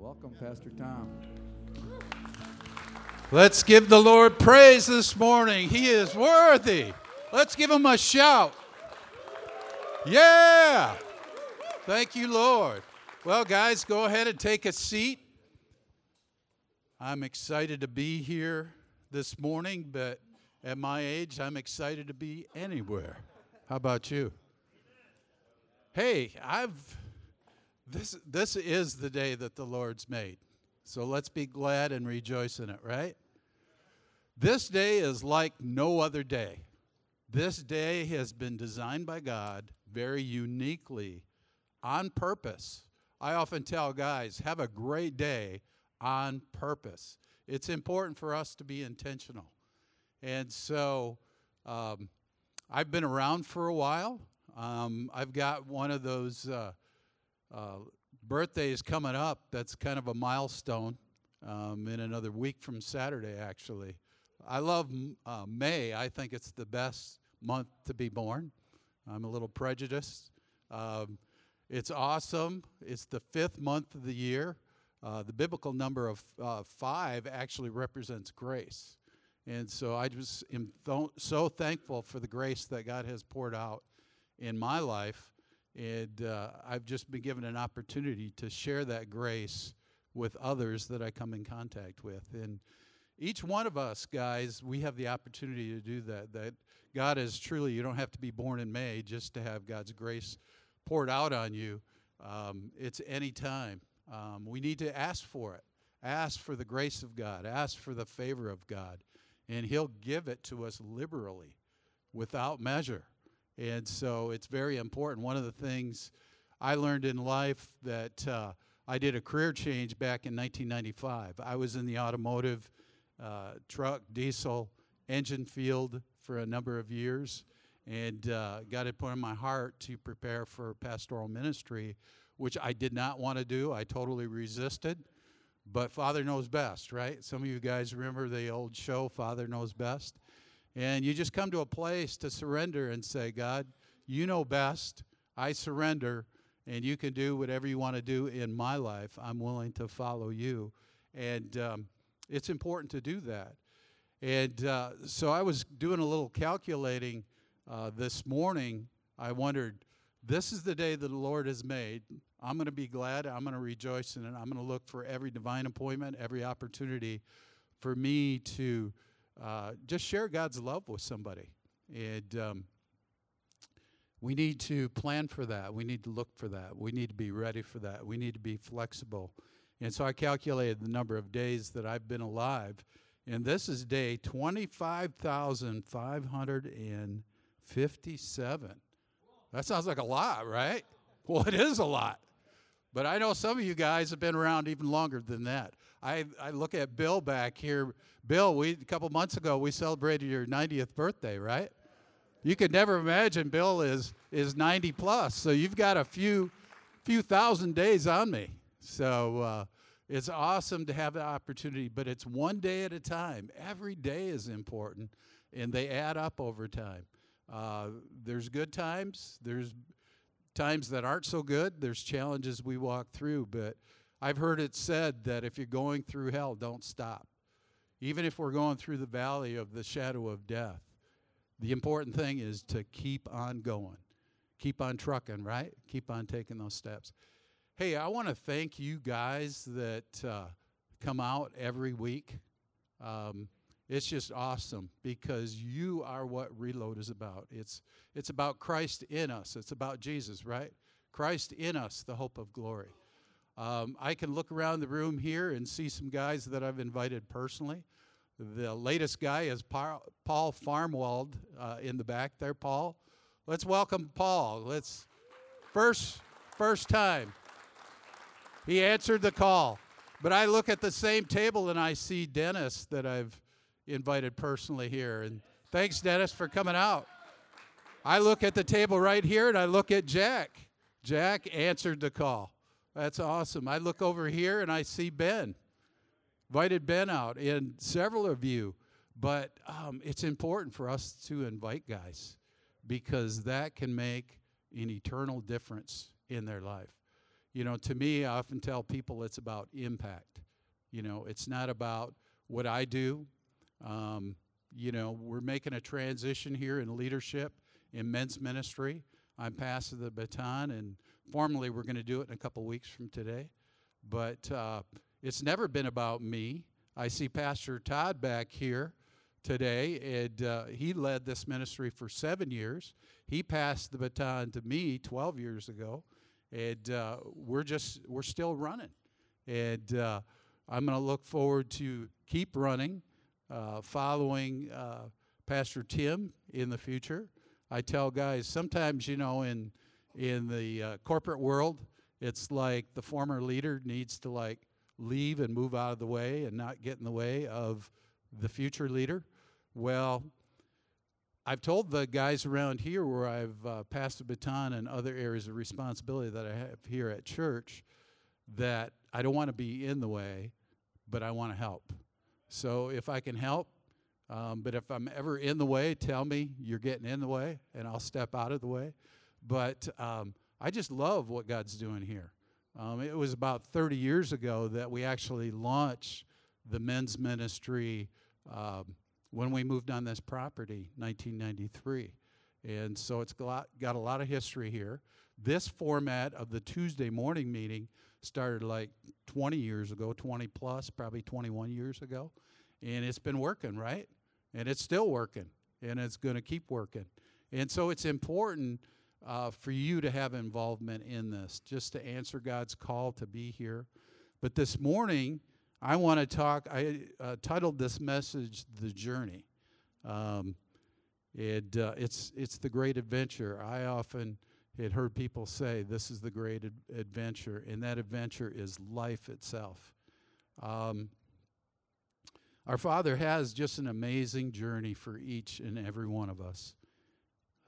Welcome, Pastor Tom. Let's give the Lord praise this morning. He is worthy. Let's give him a shout. Yeah. Thank you, Lord. Well, guys, go ahead and take a seat. I'm excited to be here this morning, but at my age, I'm excited to be anywhere. How about you? Hey, I've this this is the day that the Lord's made. So let's be glad and rejoice in it, right? This day is like no other day. This day has been designed by God very uniquely on purpose. I often tell guys, have a great day on purpose. It's important for us to be intentional. And so um, I've been around for a while. Um, I've got one of those uh, uh, is coming up that's kind of a milestone um, in another week from Saturday, actually. I love uh, May. I think it's the best month to be born. I'm a little prejudiced. Um, it's awesome. It's the fifth month of the year. Uh, the biblical number of uh, five actually represents grace. And so I just am th- so thankful for the grace that God has poured out in my life. And uh, I've just been given an opportunity to share that grace with others that I come in contact with. And each one of us, guys, we have the opportunity to do that. That God is truly, you don't have to be born in May just to have God's grace poured out on you. Um, it's any time. Um, we need to ask for it. Ask for the grace of God. Ask for the favor of God. And He'll give it to us liberally without measure. And so it's very important. One of the things I learned in life that uh, I did a career change back in 1995. I was in the automotive, uh, truck, diesel, engine field for a number of years and uh, had put in my heart to prepare for pastoral ministry, which I did not want to do. I totally resisted. But Father knows best, right? Some of you guys remember the old show, Father Knows Best. And you just come to a place to surrender and say, God, you know best. I surrender, and you can do whatever you want to do in my life. I'm willing to follow you. And um, it's important to do that. And uh, so I was doing a little calculating uh, this morning. I wondered, this is the day that the Lord has made. I'm going to be glad. I'm going to rejoice in it. I'm going to look for every divine appointment, every opportunity for me to uh, just share God's love with somebody. And um, we need to plan for that. We need to look for that. We need to be ready for that. We need to be flexible. And so I calculated the number of days that I've been alive. And this is day 25,557. That sounds like a lot, right? Well, it is a lot. But I know some of you guys have been around even longer than that. I, I look at Bill back here. Bill, we a couple months ago we celebrated your 90th birthday, right? You could never imagine Bill is is 90 plus. So you've got a few few thousand days on me. So uh, it's awesome to have the opportunity, but it's one day at a time. Every day is important, and they add up over time. Uh, there's good times. There's times that aren't so good. There's challenges we walk through, but I've heard it said that if you're going through hell, don't stop. Even if we're going through the valley of the shadow of death, the important thing is to keep on going. Keep on trucking, right? Keep on taking those steps. Hey, I want to thank you guys that uh, come out every week. Um, it's just awesome because you are what Reload is about. It's, it's about Christ in us, it's about Jesus, right? Christ in us, the hope of glory. Um, I can look around the room here and see some guys that I've invited personally. The latest guy is Paul Farmwald uh, in the back there. Paul, let's welcome Paul. Let's first first time he answered the call. But I look at the same table and I see Dennis that I've invited personally here. And thanks, Dennis, for coming out. I look at the table right here and I look at Jack. Jack answered the call. That's awesome. I look over here and I see Ben. Invited Ben out and several of you. But um, it's important for us to invite guys because that can make an eternal difference in their life. you know, to me, I often tell people it's about impact. You know, it's not about what I do. Um, you know, we're making a transition here in leadership in men's ministry. I'm passing the baton, and formally, we're going to do it in a couple weeks from today. But uh, it's never been about me. I see Pastor Todd back here today, and uh, he led this ministry for seven years. He passed the baton to me 12 years ago, and uh, we're just we're still running. And uh, I'm going to look forward to keep running, uh, following uh, Pastor Tim in the future. I tell guys sometimes, you know, in in the uh, corporate world, it's like the former leader needs to like leave and move out of the way and not get in the way of the future leader. Well, I've told the guys around here where I've uh, passed the baton and other areas of responsibility that I have here at church that I don't want to be in the way, but I want to help. So if I can help, um, but if I'm ever in the way, tell me you're getting in the way, and I'll step out of the way. But um, I just love what God's doing here. Um, it was about 30 years ago that we actually launched the men's ministry um, when we moved on this property, 1993. And so it's got, got a lot of history here. This format of the Tuesday morning meeting started like 20 years ago, 20 plus, probably 21 years ago. And it's been working, right? And it's still working, and it's going to keep working. And so it's important uh, for you to have involvement in this, just to answer God's call to be here. But this morning, I want to talk. I uh, titled this message "The Journey." Um, it, uh, it's it's the great adventure. I often had heard people say this is the great ad- adventure, and that adventure is life itself. Um, our Father has just an amazing journey for each and every one of us.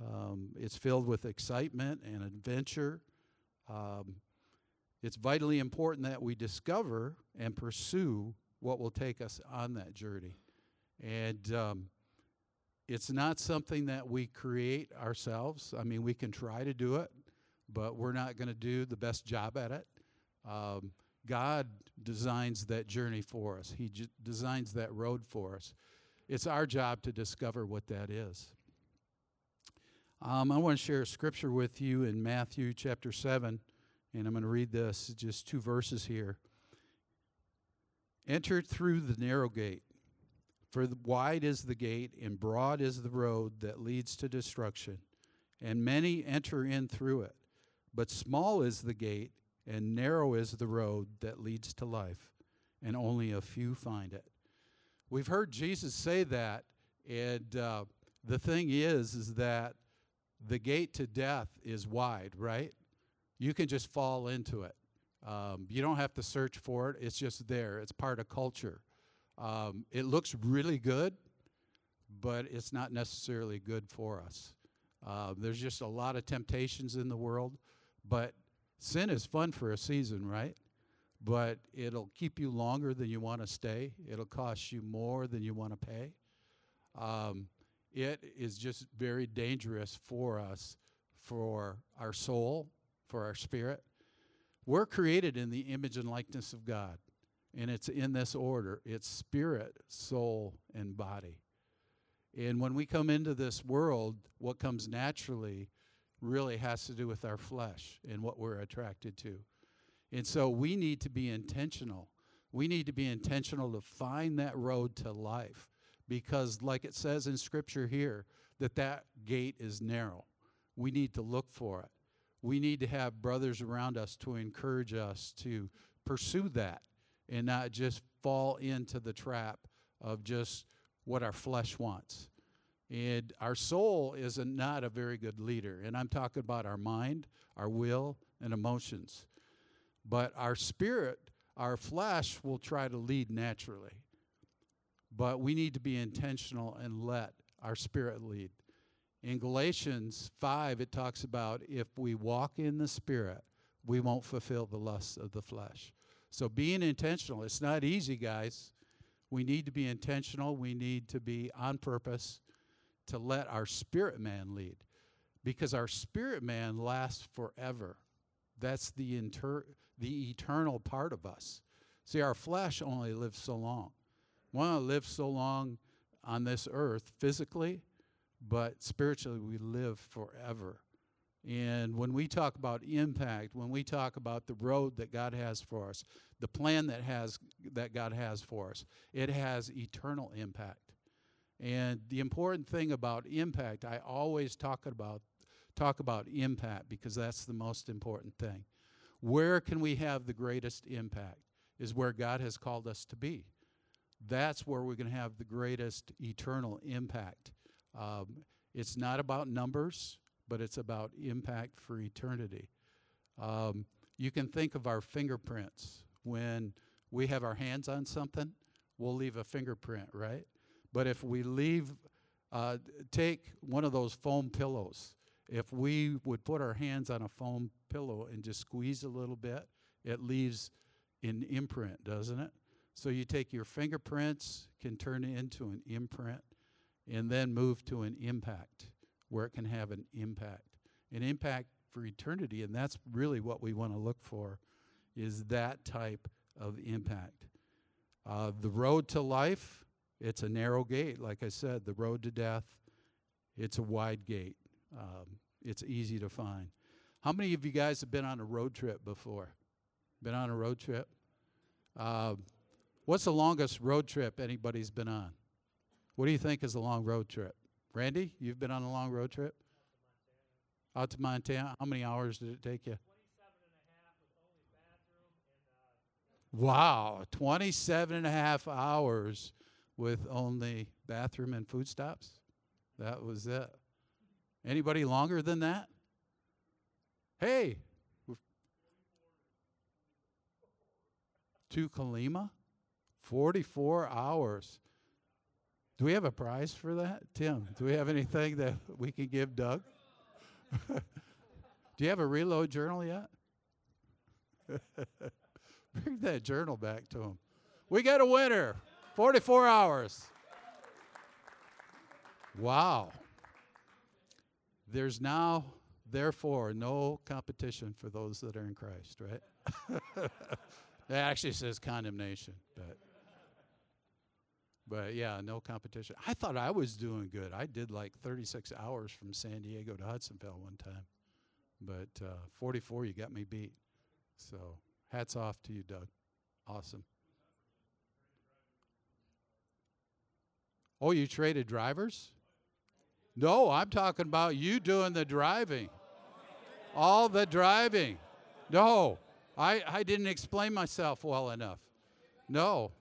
Um, it's filled with excitement and adventure. Um, it's vitally important that we discover and pursue what will take us on that journey. And um, it's not something that we create ourselves. I mean, we can try to do it, but we're not going to do the best job at it. Um, God designs that journey for us, He j- designs that road for us. It's our job to discover what that is. Um, I want to share a scripture with you in Matthew chapter 7, and I'm going to read this, just two verses here. Enter through the narrow gate, for wide is the gate and broad is the road that leads to destruction, and many enter in through it. But small is the gate and narrow is the road that leads to life, and only a few find it. We've heard Jesus say that, and uh, the thing is, is that the gate to death is wide, right? You can just fall into it. Um, you don't have to search for it, it's just there. It's part of culture. Um, it looks really good, but it's not necessarily good for us. Uh, there's just a lot of temptations in the world, but sin is fun for a season, right? But it'll keep you longer than you want to stay. It'll cost you more than you want to pay. Um, it is just very dangerous for us, for our soul, for our spirit. We're created in the image and likeness of God, and it's in this order it's spirit, soul, and body. And when we come into this world, what comes naturally really has to do with our flesh and what we're attracted to. And so we need to be intentional. We need to be intentional to find that road to life because like it says in scripture here that that gate is narrow. We need to look for it. We need to have brothers around us to encourage us to pursue that and not just fall into the trap of just what our flesh wants. And our soul is a, not a very good leader. And I'm talking about our mind, our will, and emotions. But our spirit, our flesh will try to lead naturally. But we need to be intentional and let our spirit lead. In Galatians 5, it talks about if we walk in the spirit, we won't fulfill the lusts of the flesh. So being intentional, it's not easy, guys. We need to be intentional. We need to be on purpose to let our spirit man lead because our spirit man lasts forever. That's the inter- the eternal part of us. See, our flesh only lives so long. We want to live so long on this earth physically, but spiritually we live forever. And when we talk about impact, when we talk about the road that God has for us, the plan that has that God has for us, it has eternal impact. And the important thing about impact, I always talk about talk about impact because that's the most important thing. Where can we have the greatest impact is where God has called us to be. That's where we're going to have the greatest eternal impact. Um, it's not about numbers but it's about impact for eternity. Um, you can think of our fingerprints. When we have our hands on something, we'll leave a fingerprint, right? But if we leave, uh, take one of those foam pillows, if we would put our hands on a foam pillow and just squeeze a little bit, it leaves an imprint, doesn't it? So you take your fingerprints, can turn into an imprint, and then move to an impact where it can have an impact, an impact for eternity. And that's really what we want to look for is that type of impact. Uh, the road to life, it's a narrow gate. Like I said, the road to death, it's a wide gate. Um, it's easy to find. How many of you guys have been on a road trip before? Been on a road trip? Uh, what's the longest road trip anybody's been on? What do you think is a long road trip? Randy, you've been on a long road trip? Out to Montana. How many hours did it take you? Wow, 27 and a half hours with only bathroom and food stops? That was it. Anybody longer than that? Hey, to Kalima? 44 hours. Do we have a prize for that? Tim, do we have anything that we can give Doug? do you have a reload journal yet? Bring that journal back to him. We got a winner 44 hours. Wow. There's now, therefore, no competition for those that are in Christ, right? it actually says condemnation, but. But yeah, no competition. I thought I was doing good. I did like 36 hours from San Diego to Hudsonville one time. But uh, 44, you got me beat. So hats off to you, Doug. Awesome. Oh, you traded drivers? No, I'm talking about you doing the driving. All the driving. No, I, I didn't explain myself well enough. No,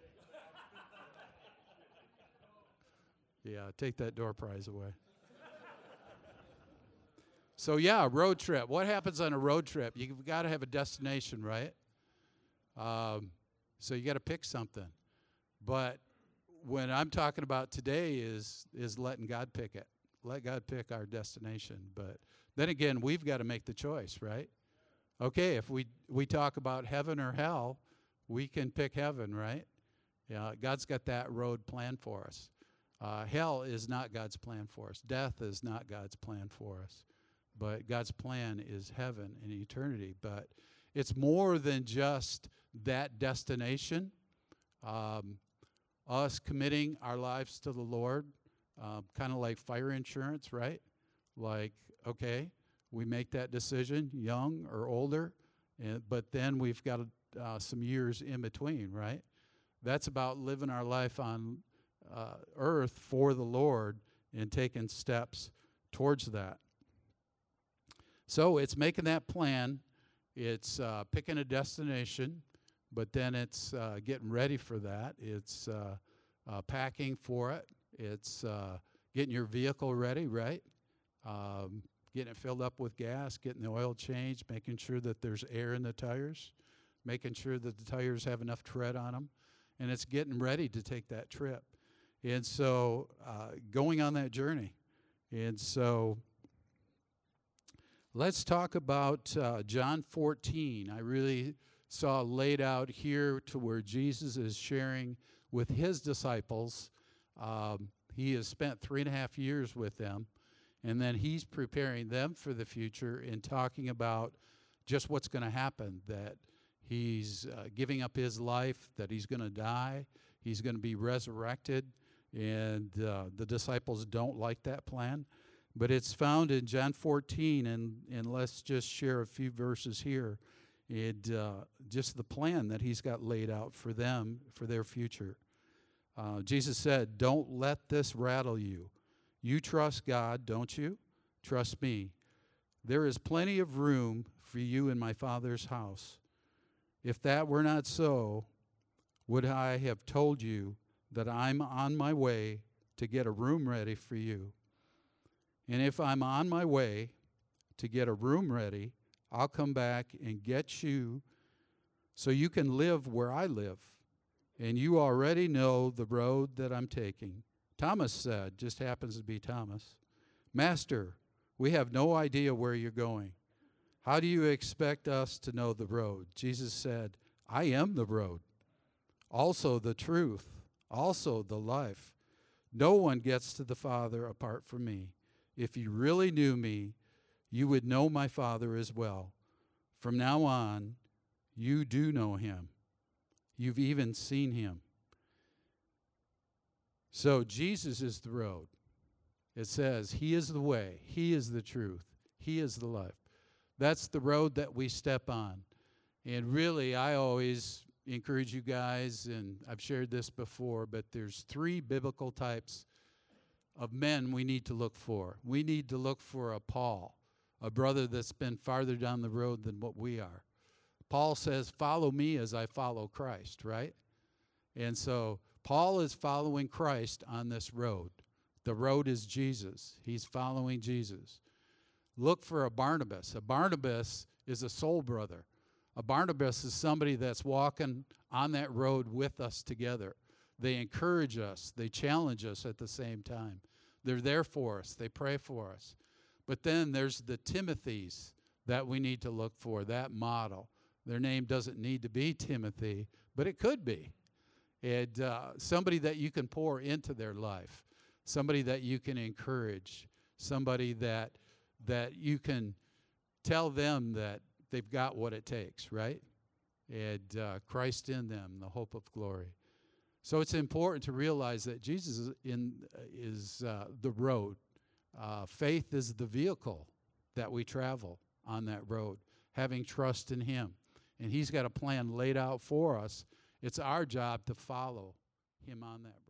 Yeah, take that door prize away. so, yeah, road trip. What happens on a road trip? You've got to have a destination, right? Um, so you got to pick something. But when I'm talking about today is is letting God pick it. Let God pick our destination. But then again, we've got to make the choice, right? Okay, if we we talk about heaven or hell, we can pick heaven, right? Yeah, God's got that road planned for us. Uh, hell is not God's plan for us. Death is not God's plan for us. But God's plan is heaven and eternity. But it's more than just that destination. Um, us committing our lives to the Lord, um, kind of like fire insurance, right? Like, okay, we make that decision, young or older, and, but then we've got uh, some years in between, right? That's about living our life on uh, earth for the Lord and taking steps towards that. So it's making that plan, it's uh, picking a destination, but then it's uh, getting ready for that. It's uh, uh, packing for it. It's uh, getting your vehicle ready, right? Um, getting it filled up with gas, getting the oil changed, making sure that there's air in the tires, making sure that the tires have enough tread on them, and it's getting ready to take that trip. And so uh, going on that journey. And so let's talk about uh, John 14. I really saw laid out here to where Jesus is sharing with his disciples. Um, he has spent three and a half years with them, and then he's preparing them for the future and talking about just what's going to happen that he's uh, giving up his life, that he's going to die, he's going to be resurrected. And uh, the disciples don't like that plan. But it's found in John 14, and, and let's just share a few verses here. It, uh, just the plan that he's got laid out for them, for their future. Uh, Jesus said, Don't let this rattle you. You trust God, don't you? Trust me. There is plenty of room for you in my Father's house. If that were not so, would I have told you that I'm on my way to get a room ready for you? And if I'm on my way to get a room ready, I'll come back and get you so you can live where I live. And you already know the road that I'm taking. Thomas said, just happens to be Thomas, Master, we have no idea where you're going. How do you expect us to know the road? Jesus said, I am the road, also the truth, also the life. No one gets to the Father apart from me. If you really knew me, you would know my Father as well. From now on, you do know him. You've even seen him. So Jesus is the road. It says, He is the way, He is the truth, He is the life. That's the road that we step on. And really, I always encourage you guys, and I've shared this before, but there's three biblical types of men we need to look for. We need to look for a Paul, a brother that's been farther down the road than what we are. Paul says, Follow me as I follow Christ, right? And so Paul is following Christ on this road. The road is Jesus, he's following Jesus. Look for a Barnabas. A Barnabas is a soul brother. A Barnabas is somebody that's walking on that road with us together. They encourage us, they challenge us at the same time. They're there for us, they pray for us. But then there's the Timothys that we need to look for, that model. Their name doesn't need to be Timothy, but it could be. And uh, somebody that you can pour into their life, somebody that you can encourage, somebody that that you can tell them that they've got what it takes, right? And uh, Christ in them, the hope of glory. So it's important to realize that Jesus is, in, is uh, the road. Uh, faith is the vehicle that we travel on that road, having trust in Him. And He's got a plan laid out for us. It's our job to follow Him on that